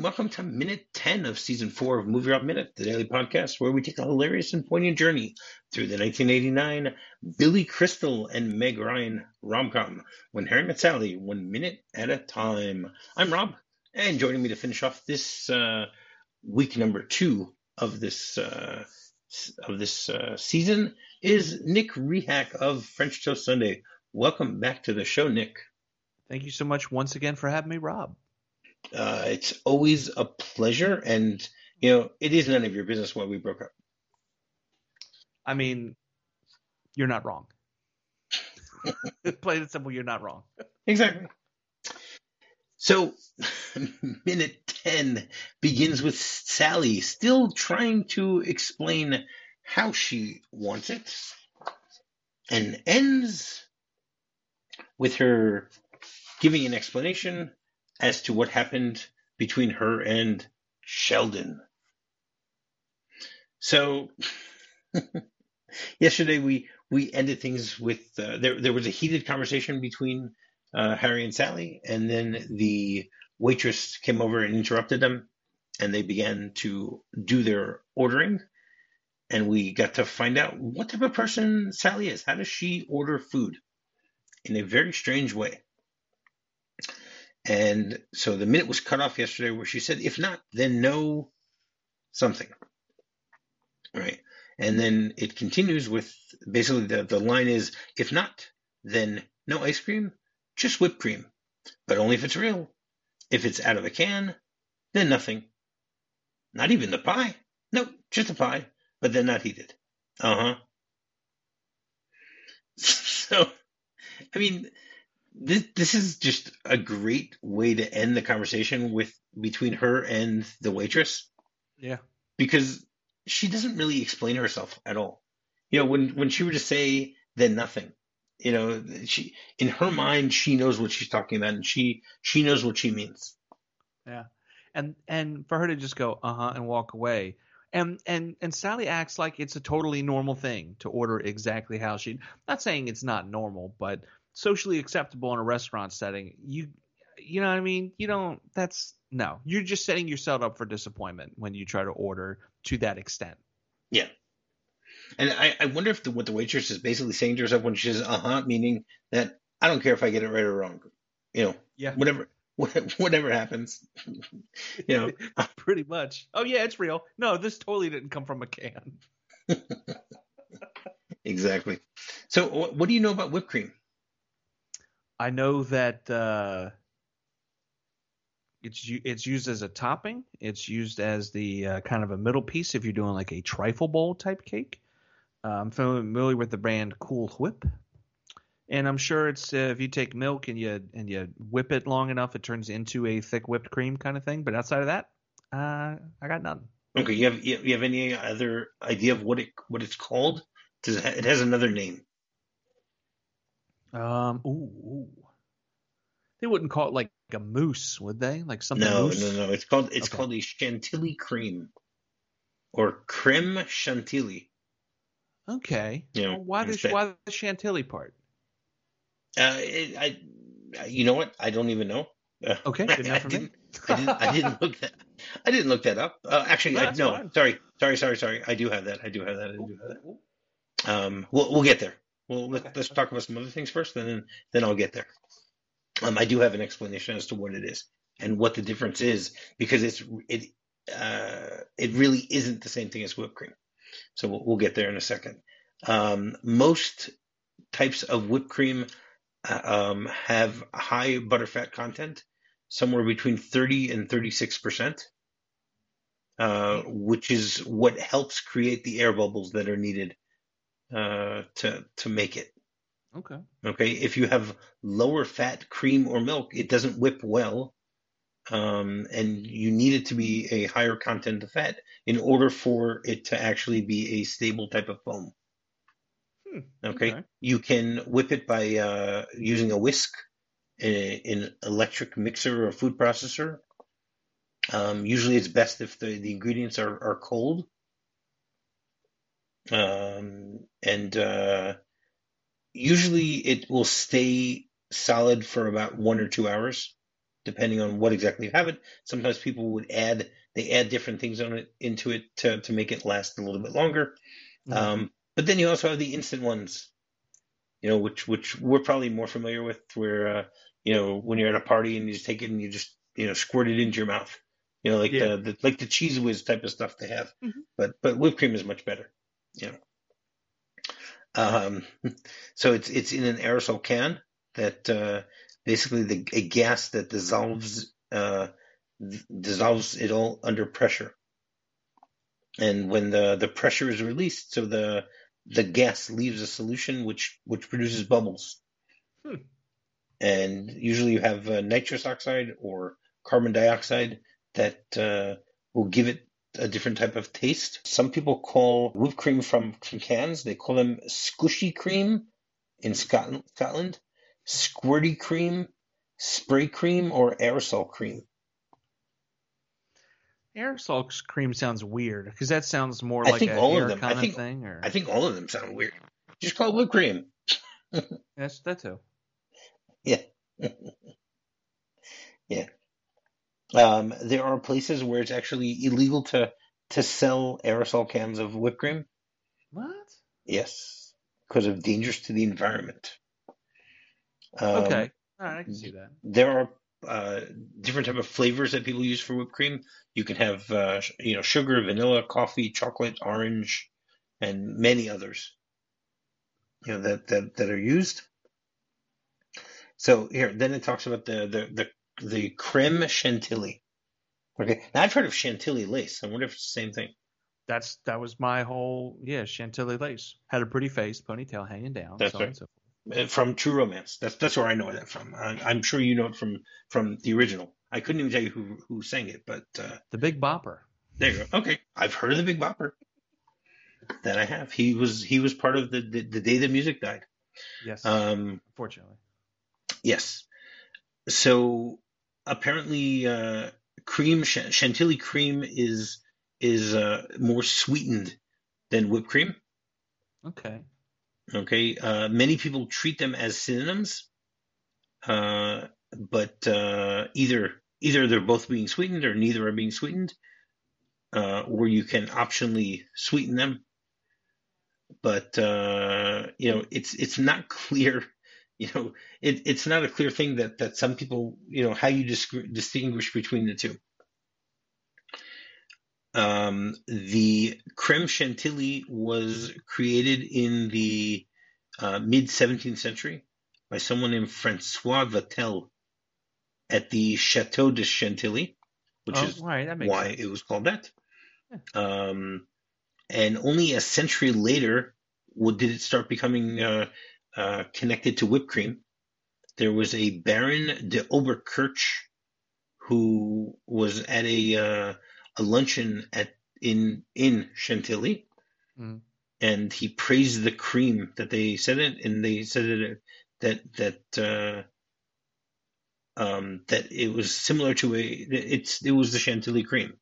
Welcome to minute 10 of season 4 of Movie Rob Minute, the daily podcast where we take a hilarious and poignant journey through the 1989 Billy Crystal and Meg Ryan rom com When Harry Met Sally, one minute at a time. I'm Rob, and joining me to finish off this uh, week number two of this uh, of this uh, season is Nick Rehak of French Toast Sunday. Welcome back to the show, Nick. Thank you so much once again for having me, Rob. Uh, it's always a pleasure, and you know it is none of your business why we broke up. I mean, you're not wrong. Plain and simple, you're not wrong. Exactly. So, minute 10 begins with Sally still trying to explain how she wants it, and ends with her giving an explanation as to what happened between her and Sheldon. So yesterday we we ended things with uh, there there was a heated conversation between uh, Harry and Sally, and then the waitress came over and interrupted them, and they began to do their ordering, and we got to find out what type of person Sally is. How does she order food? In a very strange way. And so the minute was cut off yesterday where she said, if not, then no something. Right. And then it continues with basically the, the line is, if not, then no ice cream, just whipped cream, but only if it's real. If it's out of a can, then nothing. Not even the pie. Nope, just a pie, but then not heated. Uh huh. So, I mean, this this is just a great way to end the conversation with between her and the waitress. Yeah. Because she doesn't really explain herself at all. You know, when when she were to say then nothing, you know, she in her mind she knows what she's talking about and she she knows what she means. Yeah. And and for her to just go uh-huh and walk away. And and and Sally acts like it's a totally normal thing to order exactly how she not saying it's not normal, but socially acceptable in a restaurant setting, you you know what I mean? You don't that's no. You're just setting yourself up for disappointment when you try to order to that extent. Yeah. And I, I wonder if the, what the waitress is basically saying to herself when she says uh huh, meaning that I don't care if I get it right or wrong. You know, yeah. whatever whatever happens. you know. Pretty much. Oh yeah, it's real. No, this totally didn't come from a can. exactly. So what do you know about whipped cream? I know that uh, it's it's used as a topping. It's used as the uh, kind of a middle piece if you're doing like a trifle bowl type cake. Uh, I'm familiar with the brand Cool Whip, and I'm sure it's uh, if you take milk and you and you whip it long enough, it turns into a thick whipped cream kind of thing. But outside of that, uh, I got nothing. Okay, you have you have any other idea of what it what it's called? Does it, it has another name? Um. Ooh, ooh. They wouldn't call it like a mousse, would they? Like something. No, mousse? no, no. It's called it's Okay. called a chantilly cream, or creme chantilly. Okay. Yeah, Well, why the why the chantilly part? Uh, it, I, you know what? I don't even know. Uh, Okay, I, good enough for me. didn't, I didn't. I didn't look that. I didn't look that up. Uh, actually, No, I, no. fine. Sorry, sorry, sorry, sorry. I do have that. I do have that. I do have that. Um, we'll we'll get there. Well, let, let's talk about some other things first, and then then I'll get there. Um, I do have an explanation as to what it is and what the difference is because it's it uh, it really isn't the same thing as whipped cream. So we'll, we'll get there in a second. Um, most types of whipped cream uh, um, have high butterfat content, somewhere between 30 and 36 percent, uh, which is what helps create the air bubbles that are needed uh, to to make it. Okay. Okay, if you have lower fat cream or milk, it doesn't whip well, um, and you need it to be a higher content of fat in order for it to actually be a stable type of foam. Hmm, Okay, okay. you can whip it by uh, using a whisk, in an electric mixer or food processor. Um, usually, it's best if the, the ingredients are, are cold. Um, and uh, usually it will stay solid for about one or two hours, depending on what exactly you have it. Sometimes people would add they add different things on it into it to to make it last a little bit longer. Mhm. Um, but then you also have the instant ones, you know, which which we're probably more familiar with, where uh, you know when you're at a party and you just take it and you just you know squirt it into your mouth, you know, like Yeah. the, the like the Cheez Whiz type of stuff they have. Mhm. But but whipped cream is much better, you know. Um, so it's it's in an aerosol can that uh, basically the a gas that dissolves uh, dissolves it all under pressure. And when the, the pressure is released, so the the gas leaves a solution which which produces bubbles. Hmm. And usually you have uh, nitrous oxide or carbon dioxide that uh, will give it a different type of taste. Some people call whipped cream from, cans, they call them squishy cream in Scotland, Scotland, squirty cream, spray cream, or aerosol cream. Aerosol cream sounds weird because that sounds more I like think a all of them- I kind think- of thing. Or I think all of them sound weird. Just call it whipped cream. that's that too. Yeah. yeah. Um, there are places where it's actually illegal to to sell aerosol cans of whipped cream. What? Yes, because of dangers to the environment. Um, okay, all right, I can see that. There are uh, different type of flavors that people use for whipped cream. You can have uh, you know sugar, vanilla, coffee, chocolate, orange, and many others. You know that that that are used. So here, then it talks about the the the, the creme chantilly. Okay, now I've heard of chantilly lace. I wonder if it's the same thing. That's that was my whole yeah Chantilly lace had a pretty face, ponytail hanging down, That's so right. and so forth. Uh, From True Romance. That's that's where I know that from. I, I'm sure you know it from from the original. I couldn't even tell you who who sang it, but uh, The Big Bopper. there you go. Okay, I've heard of the Big Bopper. That I have. He was he was part of the the, the day the music died. Yes, Um, unfortunately. yes. So apparently, uh, cream ch- chantilly cream is is uh, more sweetened than whipped cream. Okay. Okay, uh, many people treat them as synonyms, uh, but uh, either either they're both being sweetened or neither are being sweetened, uh, or you can optionally sweeten them. But uh, you know, it's it's not clear. You know, it, it's not a clear thing that that some people you know how you distinguish between the two. Um, the creme chantilly was created in the uh, mid 17th century by someone named Francois Vatel at the Chateau de Chantilly, which oh, is right, that makes why sense. it was called that. Um, and only a century later would, did it start becoming uh, uh, connected to whipped cream. There was a Baron de Oberkirch who was at a uh, a luncheon at in in Chantilly, Mm. and he praised the cream that they said it, and they said it that that uh, um, that it was similar to a it's it was the Chantilly cream.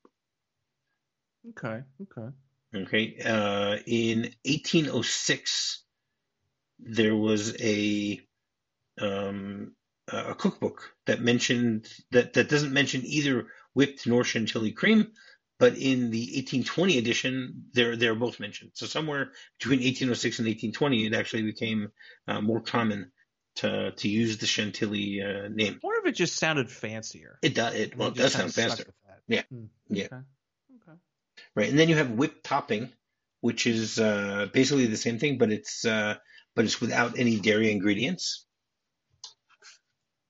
Okay, okay. Okay. Uh, in 1806, there was a um, a cookbook that mentioned that that doesn't mention either whipped nor chantilly cream, but in the 1820 edition, they're they're both mentioned. So somewhere between 1806 and 1820, it actually became uh, more common to to use the chantilly uh, name. Wonder if it just sounded fancier. It does. It well, it does sound faster. Yeah, Hmm, yeah. Okay. Okay. Right, and then you have whipped topping, which is uh, basically the same thing, but it's uh, but it's without any dairy ingredients.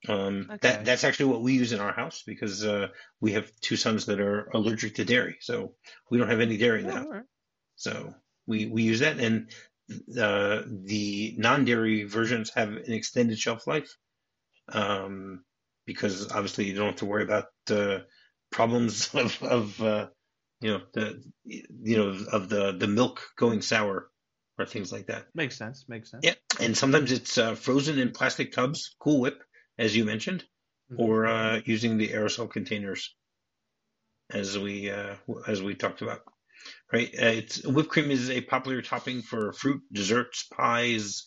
Um, Okay. That that's actually what we use in our house because uh, we have two sons that are allergic to dairy, so we don't have any dairy in the Oh, house. right. So we we use that, and uh, the non-dairy versions have an extended shelf life um, because obviously you don't have to worry about uh, problems of, of uh, you know the you know of the the milk going sour or things like that. Makes sense. Makes sense. Yeah, and sometimes it's uh, frozen in plastic tubs, Cool Whip, as you mentioned, Mhm. or uh, using the aerosol containers, as we uh, as we talked about. Right, uh, it's whipped cream is a popular topping for fruit, desserts, pies,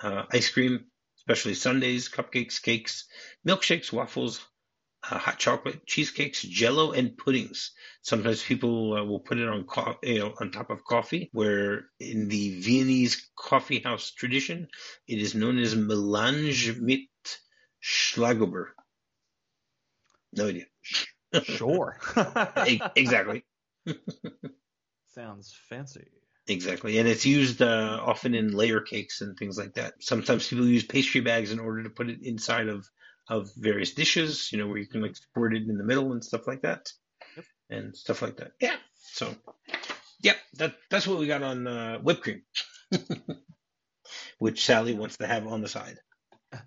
uh, ice cream, especially sundaes, cupcakes, cakes, milkshakes, waffles, uh, hot chocolate, cheesecakes, jello, and puddings. Sometimes people uh, will put it on co- you know, on top of coffee, where in the Viennese coffee house tradition, it is known as melange mit Schlagober. No idea. Sure. Exactly. Sounds fancy. Exactly, and it's used uh, often in layer cakes and things like that. Sometimes people use pastry bags in order to put it inside of of various dishes, you know, where you can like squirt it in the middle and stuff like that, Yep. and stuff like that. Yeah, so yeah, that that's what we got on uh, whipped cream, which Sally wants to have on the side.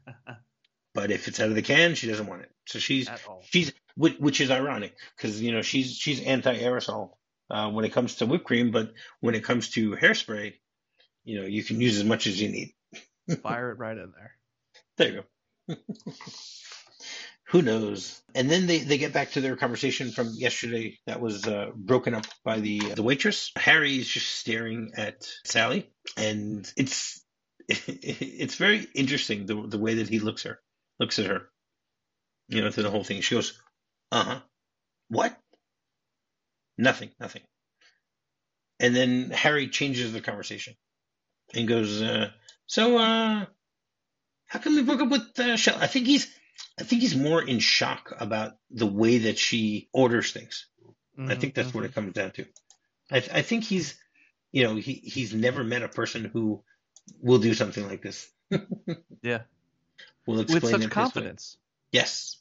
But if it's out of the can, she doesn't want it. So she's she's which, which is ironic because you know she's she's anti aerosol uh, when it comes to whipped cream, but when it comes to hairspray, you know you can use as much as you need. Fire it right in there. There you go. Who knows? And then they, they get back to their conversation from yesterday that was uh, broken up by the the waitress. Harry is just staring at Sally, and it's it's very interesting the the way that he looks her looks at her. You know, through the whole thing. She goes, "Uh huh, what? Nothing, nothing." And then Harry changes the conversation and goes, uh, "So, uh, how come we broke up with uh, Shell? I think he's, I think he's more in shock about the way that she orders things. I think that's what it comes down to. I, I think he's, you know, he he's never met a person who will do something like this. Yeah. Will explain it such confidence. Yes,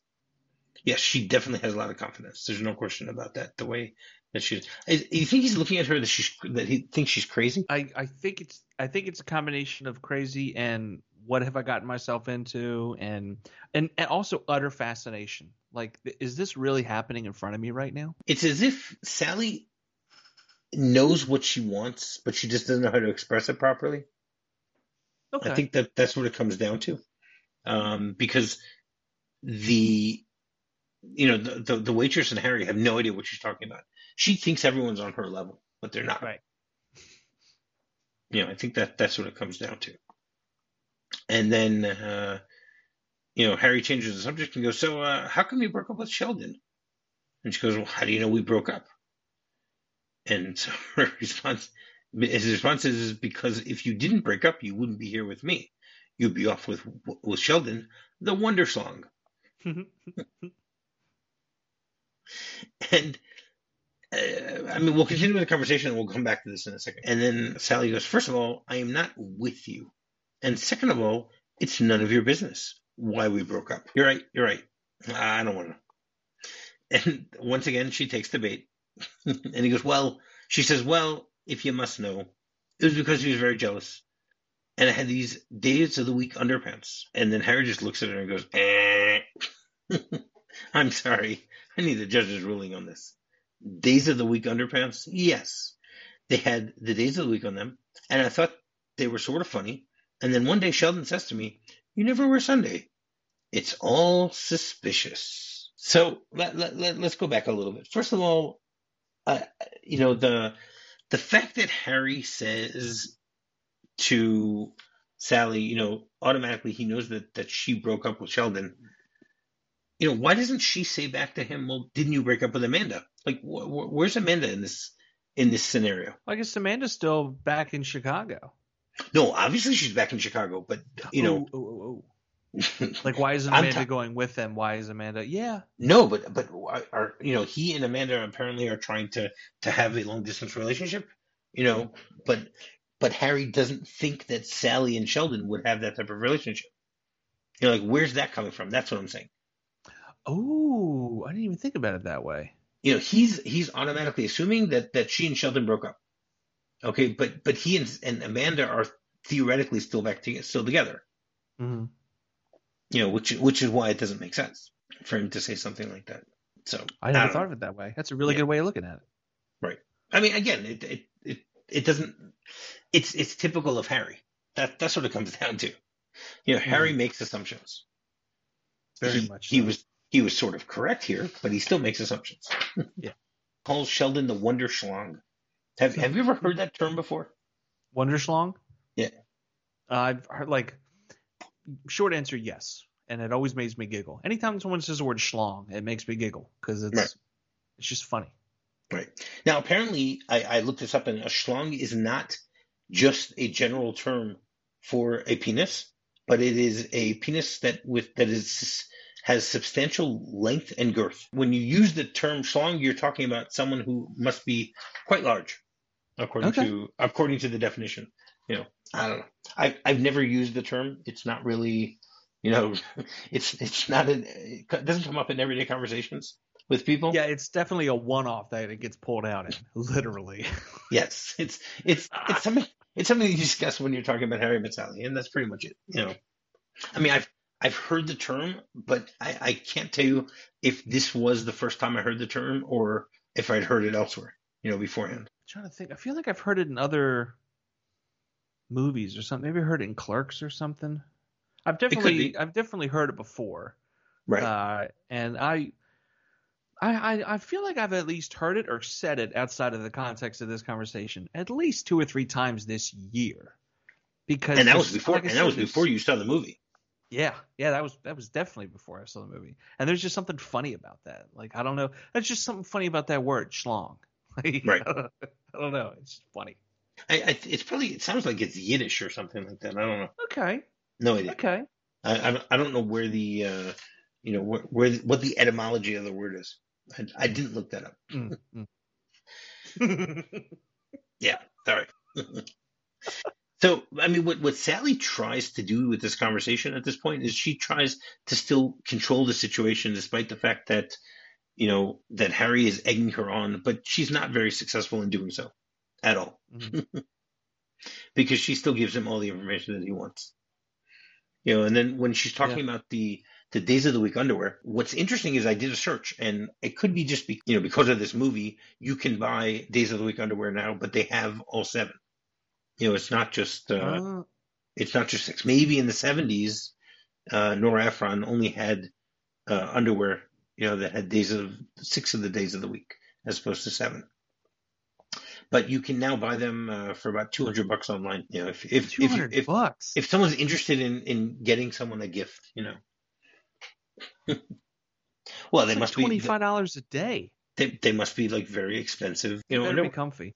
yes, she definitely has a lot of confidence. There's no question about that. The way that she's, I- you think he's looking at her that she's that he thinks she's crazy? I, I think it's I think it's a combination of crazy and what have I gotten myself into and and, and also utter fascination. Like is this really happening in front of me right now? It's as if Sally knows what she wants, but she just doesn't know how to express it properly. Okay. I think that that's what it comes down to, um, because the you know the, the the waitress and Harry have no idea what she's talking about. She thinks everyone's on her level, but they're not. Right. You know, I think that that's what it comes down to. And then uh, you know Harry changes the subject and goes, "So uh, how come you broke up with Sheldon?" And she goes, "Well, how do you know we broke up?" And so her response, his response is, is because if you didn't break up, you wouldn't be here with me. You'd be off with with Sheldon, the Wonderschlong. And uh, I mean, we'll continue the conversation and we'll come back to this in a second. And then Sally goes, First of all, I am not with you. And second of all, it's none of your business why we broke up. You're right. You're right. I don't want to. And once again, she takes the bait. and he goes, Well, she says, Well, if you must know, it was because he was very jealous. And I had these days of the week underpants. And then Harry just looks at her and goes, eh. I'm sorry. I need the judge's ruling on this. Days of the week underpants? Yes. They had the days of the week on them, and I thought they were sort of funny. And then one day Sheldon says to me, You never wear Sunday. It's all suspicious. So let, let, let, us go back a little bit. First of all, uh, you know, the the fact that Harry says to Sally, you know, automatically he knows that, that she broke up with Sheldon you know, why doesn't she say back to him, "Well, didn't you break up with Amanda?" Like, wh- wh- where's Amanda in this in this scenario? I guess Amanda's still back in Chicago. No, obviously she's back in Chicago, but you know, Ooh, ooh, oh, ooh, ooh. like why isn't Amanda ta- going with them? Why is Amanda? Yeah, no, but but are you know he and Amanda apparently are trying to to have a long distance relationship, you know, but but Harry doesn't think that Sally and Sheldon would have that type of relationship. You know, like where's that coming from? That's what I'm saying. Oh, I didn't even think about it that way. you know he's he's automatically assuming that that she and Sheldon broke up. Okay, but but he and, and Amanda are theoretically still back to, still together. hmm You know, which which is why it doesn't make sense for him to say something like that. So I never don't thought know. of it that way. That's a really Yeah. good way of looking at it. Right. I mean, again, it it it, it doesn't. It's it's typical of Harry. That that's what it comes down to. You know, Harry makes assumptions. Very he, much He was he was sort of correct here, but he still makes assumptions. Yeah. Calls Sheldon the Wonder Schlong. Have Have you ever heard that term before? Wonderschlong. Yeah. Uh, I've heard like short answer yes, and it always makes me giggle. Anytime someone says the word schlong, it makes me giggle because it's Right. it's just funny. Right. Now, apparently, I, I looked this up, and a schlong is not just a general term for a penis, but it is a penis that with that is has substantial length and girth. When you use the term schlong, you're talking about someone who must be quite large, according Okay. to according to the definition. You know, I don't know. I I've never used the term. It's not really, you know, it's it's not an it doesn't come up in everyday conversations with people. Yeah, it's definitely a one-off that it gets pulled out in, literally. Yes, it's it's it's something it's something you discuss when you're talking about Harry Met Sally, and that's pretty much it. You know, I mean, I've I've heard the term, but I, I can't tell you if this was the first time I heard the term or if I'd heard it elsewhere. You know, beforehand. Trying to think. I feel like I've heard it in other movies or something. Maybe I heard it in Clerks or something. I've definitely. I've definitely heard it before. Right. Uh, and I, I, I, feel like I've at least heard it or said it outside of the context of this conversation at least two or three times this year. Because and that was before. like and that was before you saw the movie. Yeah, yeah, that was that was definitely before I saw the movie. And there's just something funny about that. Like I don't know, there's just something funny about that word schlong. Right. I don't know. It's funny. I, I it's probably it sounds like it's Yiddish or something like that. I don't know. Okay, No idea. okay. I I don't, I don't know where the uh, you know where, where what the etymology of the word is. I, I didn't look that up. Mm, mm. Yeah, sorry. so, I mean, what, what Sally tries to do with this conversation at this point is she tries to still control the situation despite the fact that, you know, that Harry is egging her on, but she's not very successful in doing so at all Mhm. because she still gives him all the information that he wants. You know, and then when she's talking about the the days of the week underwear, what's interesting is I did a search, and it could be just be, you know because of this movie, you can buy days of the week underwear now, but they have all seven. You know, it's not just uh, Uh, it's not just six. Maybe in the seventies, uh, Nora Ephron only had uh, underwear, you know, that had days of six of the days of the week as opposed to seven. But you can now buy them uh, for about two hundred bucks online. You know, if if if, you, if bucks. if someone's interested in in getting someone a gift, you know. well, they like must twenty be five dollars a day. they, they must be like very expensive. You know, Better be comfy.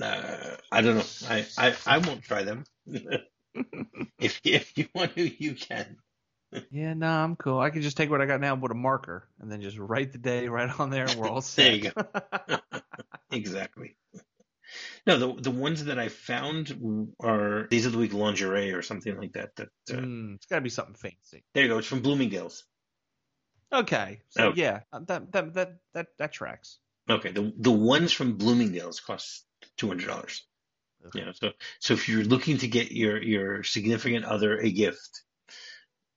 uh, I don't know. I, I, I won't try them. if if you want to, you can. Yeah, no, I'm cool. I can just take what I got now and put a marker and then just write the day right on there, and we're all set. There you go. Exactly. No, the the ones that I found are these of the week lingerie or something like that. That uh, Mm, it's got to be something fancy. there you go. It's from Bloomingdale's. Okay, so Okay. yeah, that that that that that tracks. Okay, the the ones from Bloomingdale's cost two hundred dollars. Okay. You know, so so if you're looking to get your your significant other a gift,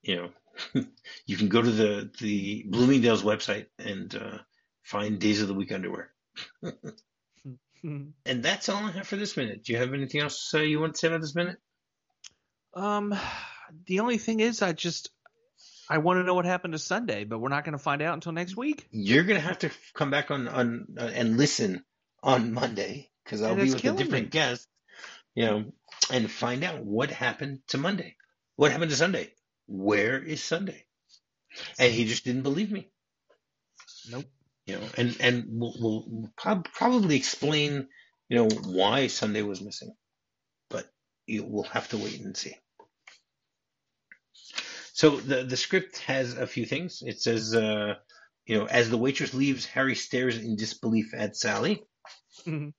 you know, you can go to the the Bloomingdale's website and uh, find days of the week underwear. And that's all I have for this minute. Do you have anything else uh, you want to say about this minute? um, the only thing is, I just I want to know what happened to Sunday, but we're not going to find out until next week. You're gonna have to come back on on uh, and listen on Monday because I'll be with a different me. guest, you know, and find out what happened to Monday, what happened to Sunday, where is Sunday, and he just didn't believe me, Nope. you know, and and we'll, we'll probably explain, you know, why Sunday was missing, but you will have to wait and see. So the the script has a few things. It says, uh, you know, as the waitress leaves, Harry stares in disbelief at Sally, Mhm.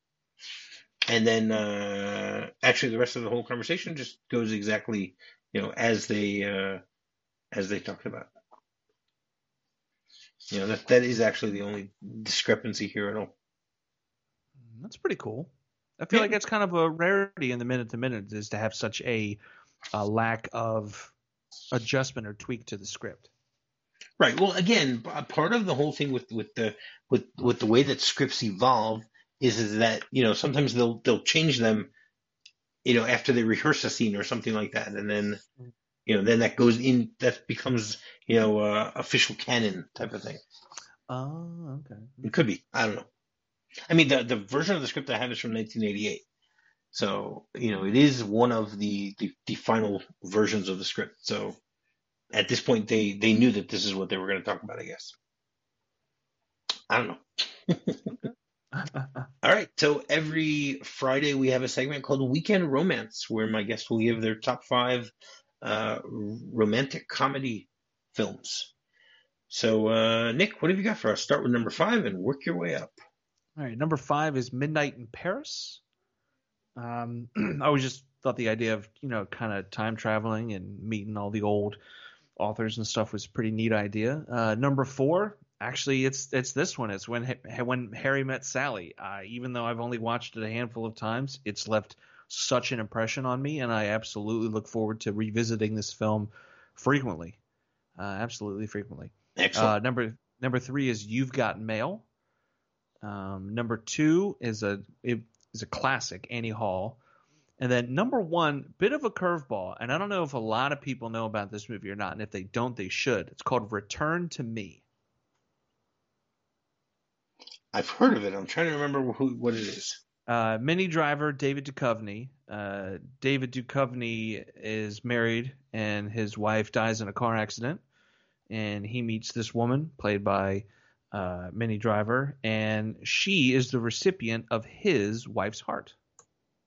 and then uh, actually the rest of the whole conversation just goes exactly, you know, as they uh, as they talked about. You know, that that is actually the only discrepancy here at all. That's pretty cool. I feel Yeah. like that's kind of a rarity in the minute to minute is to have such a, a lack of adjustment or tweak to the script. Right. Well, again, part of the whole thing with with the with with the way that scripts evolve is is that you know sometimes they'll they'll change them, you know, after they rehearse a scene or something like that, and then you know then that goes in that becomes you know uh, official canon type of thing. Oh, okay. It could be. I don't know. I mean, the the version of the script I have is from 1988, so you know it is one of the the, the final versions of the script. So at this point, they they knew that this is what they were going to talk about. I guess. I don't know. All right. So every Friday we have a segment called Weekend Romance, where my guests will give their top five uh, romantic comedy films. So, uh, Nick, what have you got for us? Start with number five and work your way up. All right. Number five is Midnight in Paris. Um, I always just thought the idea of you know kind of time traveling and meeting all the old authors and stuff was a pretty neat idea. Uh, number four, actually, it's it's this one. It's when when Harry met Sally. Uh, even though I've only watched it a handful of times, it's left such an impression on me, and I absolutely look forward to revisiting this film frequently. Uh, absolutely frequently. Excellent. Uh, number number three is You've Got Mail. Um, number two is a it is a classic, Annie Hall. And then number one, bit of a curveball, and I don't know if a lot of people know about this movie or not, and if they don't, they should. It's called Return to Me. I've heard of it. I'm trying to remember who, what it is. Uh, Minnie Driver, David Duchovny. Uh, David Duchovny is married, and his wife dies in a car accident, and he meets this woman played by uh, Minnie Driver, and she is the recipient of his wife's heart.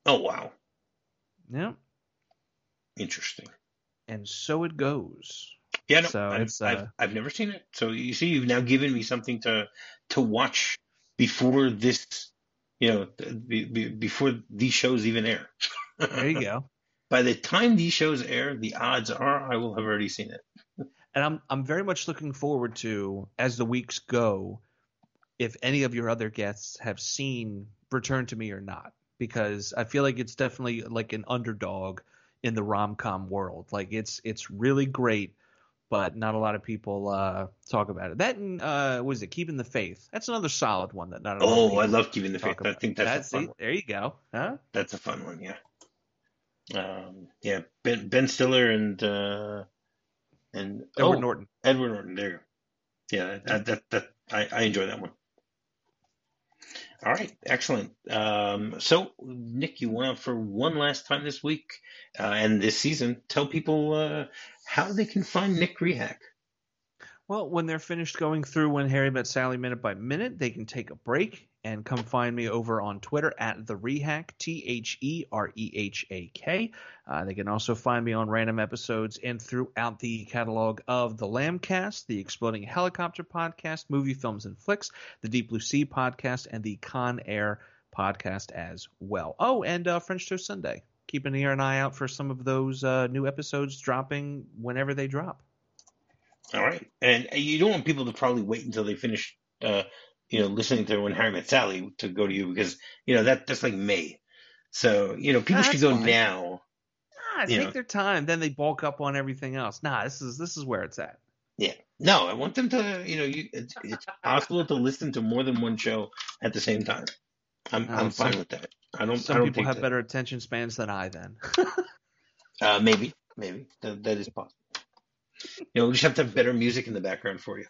Oh wow! Yeah. Interesting. And so it goes. Yeah, no, so I've, it's, uh, I've, I've never seen it. So you see, you've now given me something to to watch before this, you know, be, be, before these shows even air. There you go. By the time these shows air, the odds are I will have already seen it. And I'm I'm very much looking forward to as the weeks go, if any of your other guests have seen Return to Me or not, because I feel like it's definitely like an underdog in the rom com world. Like it's it's really great, but not a lot of people uh, talk about it. That and uh, was it Keeping the Faith? That's another solid one that not. A lot of Oh, I love Keeping the Faith. I think that's, a fun see, one. there you go. Huh? That's a fun one. Yeah. Um, yeah, Ben Ben Stiller and uh, and Edward oh, Norton. Edward Norton. There. you go. Yeah, that that, that I, I enjoy that one. All right, excellent. Um, so, Nick, you went out for one last time this week uh, and this season. Tell people uh, how they can find Nick Rehak. Well, when they're finished going through When Harry Met Sally minute by minute, they can take a break and come find me over on Twitter at the Rehak, T H E R E H A K. Uh, they can also find me on random episodes and throughout the catalog of the Lambcast, the Exploding Helicopter podcast, Movie Films and Flicks, the Deep Blue Sea podcast, and the Con Air podcast as well. Oh, and uh, French Toast Sunday. Keep an ear and eye out for some of those uh, new episodes dropping whenever they drop. All right, and you don't want people to probably wait until they finish, uh, you know, listening to When Harry Met Sally to go to you because you know that that's like May. So you know, people That's should go fine. now. Nah, take know. their time. Then they bulk up on everything else. Nah, this is this is where it's at. Yeah. No, I want them to, you know, you, it's, it's possible to listen to more than one show at the same time. I'm, Oh, I'm fine some- with that. I don't, I Some don't people have that, better attention spans than I. Then uh, maybe, maybe that, that is possible. You know, we just have to have better music in the background for you.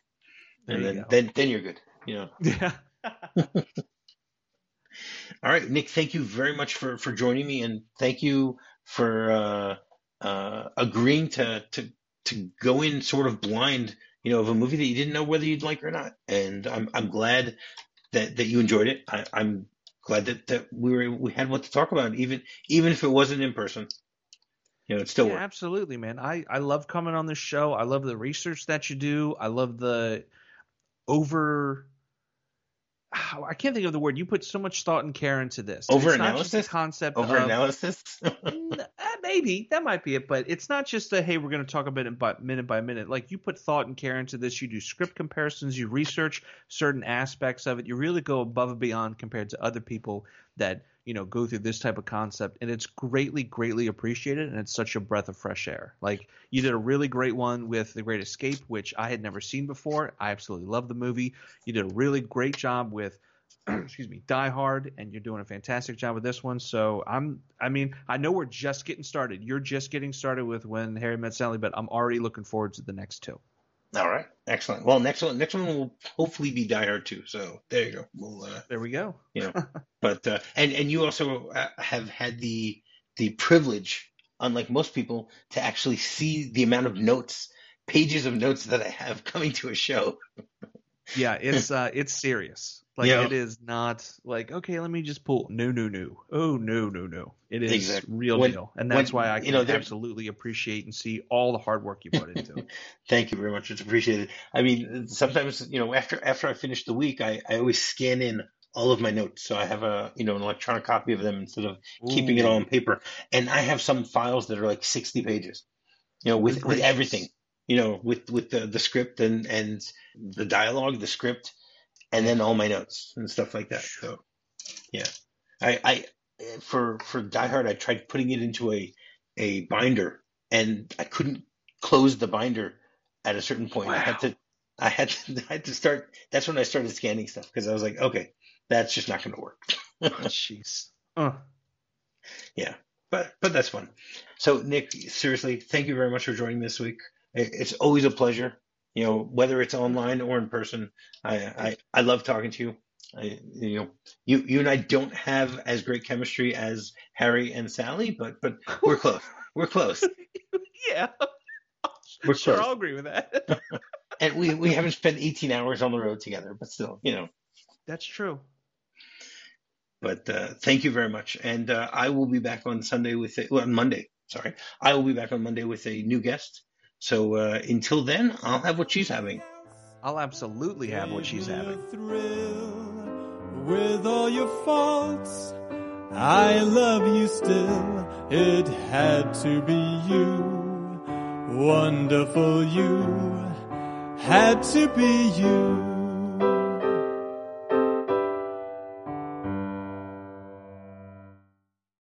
There and you then, go. then, then you're good. You know. yeah. All right, Nick, thank you very much for, for joining me and thank you for, uh, uh, agreeing to, to, to go in sort of blind, you know, of a movie that you didn't know whether you'd like or not. And I'm, I'm glad that, that you enjoyed it. I, I'm glad that, that we were, we had what to talk about, even, even if it wasn't in person. You know, it still Yeah, worked. absolutely, man. I, I love coming on this show. I love the research that you do. I love the over. I can't think of the word. You put so much thought and care into this. Just Over-analysis? concept Over analysis. Uh, maybe that might be it, but it's not just a hey, we're going to talk about it minute by minute. Like you put thought and care into this. You do script comparisons. You research certain aspects of it. You really go above and beyond compared to other people that you know go through this type of concept, and it's greatly, greatly appreciated. And it's such a breath of fresh air. Like you did a really great one with The Great Escape, which I had never seen before. I absolutely love the movie. You did a really great job with excuse me, Die Hard, and you're doing a fantastic job with this one. So I'm, I mean, I know we're just getting started. You're just getting started with When Harry Met Sally, but I'm already looking forward to the next two. All right. Excellent. Well, next one, next one will hopefully be Die Hard too. So there you go. We'll, uh, There we go. you know but uh, and and you also uh, have had the the privilege unlike most people to actually see the amount of notes pages of notes that I have coming to a show. Yeah, it's uh, it's serious. Like Yeah. it is not like okay, let me just pull. No, no, no. Oh, no, no, no. It is Exactly. real When- deal, and that's when- why I you can know, absolutely appreciate and see all the hard work you put into it. Thank you very much. It's appreciated. I mean, sometimes you know after after I finish the week, I, I always scan in all of my notes, so I have a you know an electronic copy of them instead of keeping it all on paper. And I have some files that are like sixty pages, you know, with with everything, you know, with with the the script and and the dialogue, the script, and then all my notes and stuff like that. So, yeah, I I for for Die Hard, I tried putting it into a a binder, and I couldn't close the binder at a certain point. I had to I had to I had to start. That's when I started scanning stuff because I was like, okay, that's just not going to work. Oh, Jeez. Uh, yeah but but that's fun. So Nick, seriously, thank you very much for joining this week. It- It's always a pleasure. You know, whether it's online or in person, I I, I love talking to you. I, you know, you you and I don't have as great chemistry as Harry and Sally, but but we're close. We're close. yeah. We're sure, close. I'll agree with that. And we we haven't spent 18 hours on the road together, but still, you know. That's true. But uh, thank you very much, and uh, I will be back on Sunday with a, well, on Monday. Sorry, I will be back on Monday with a new guest. So uh, until then, I'll have what she's having. I'll absolutely have what she's having. Thrill with all your faults. I love you still. It had to be you. Wonderful you. Had to be you.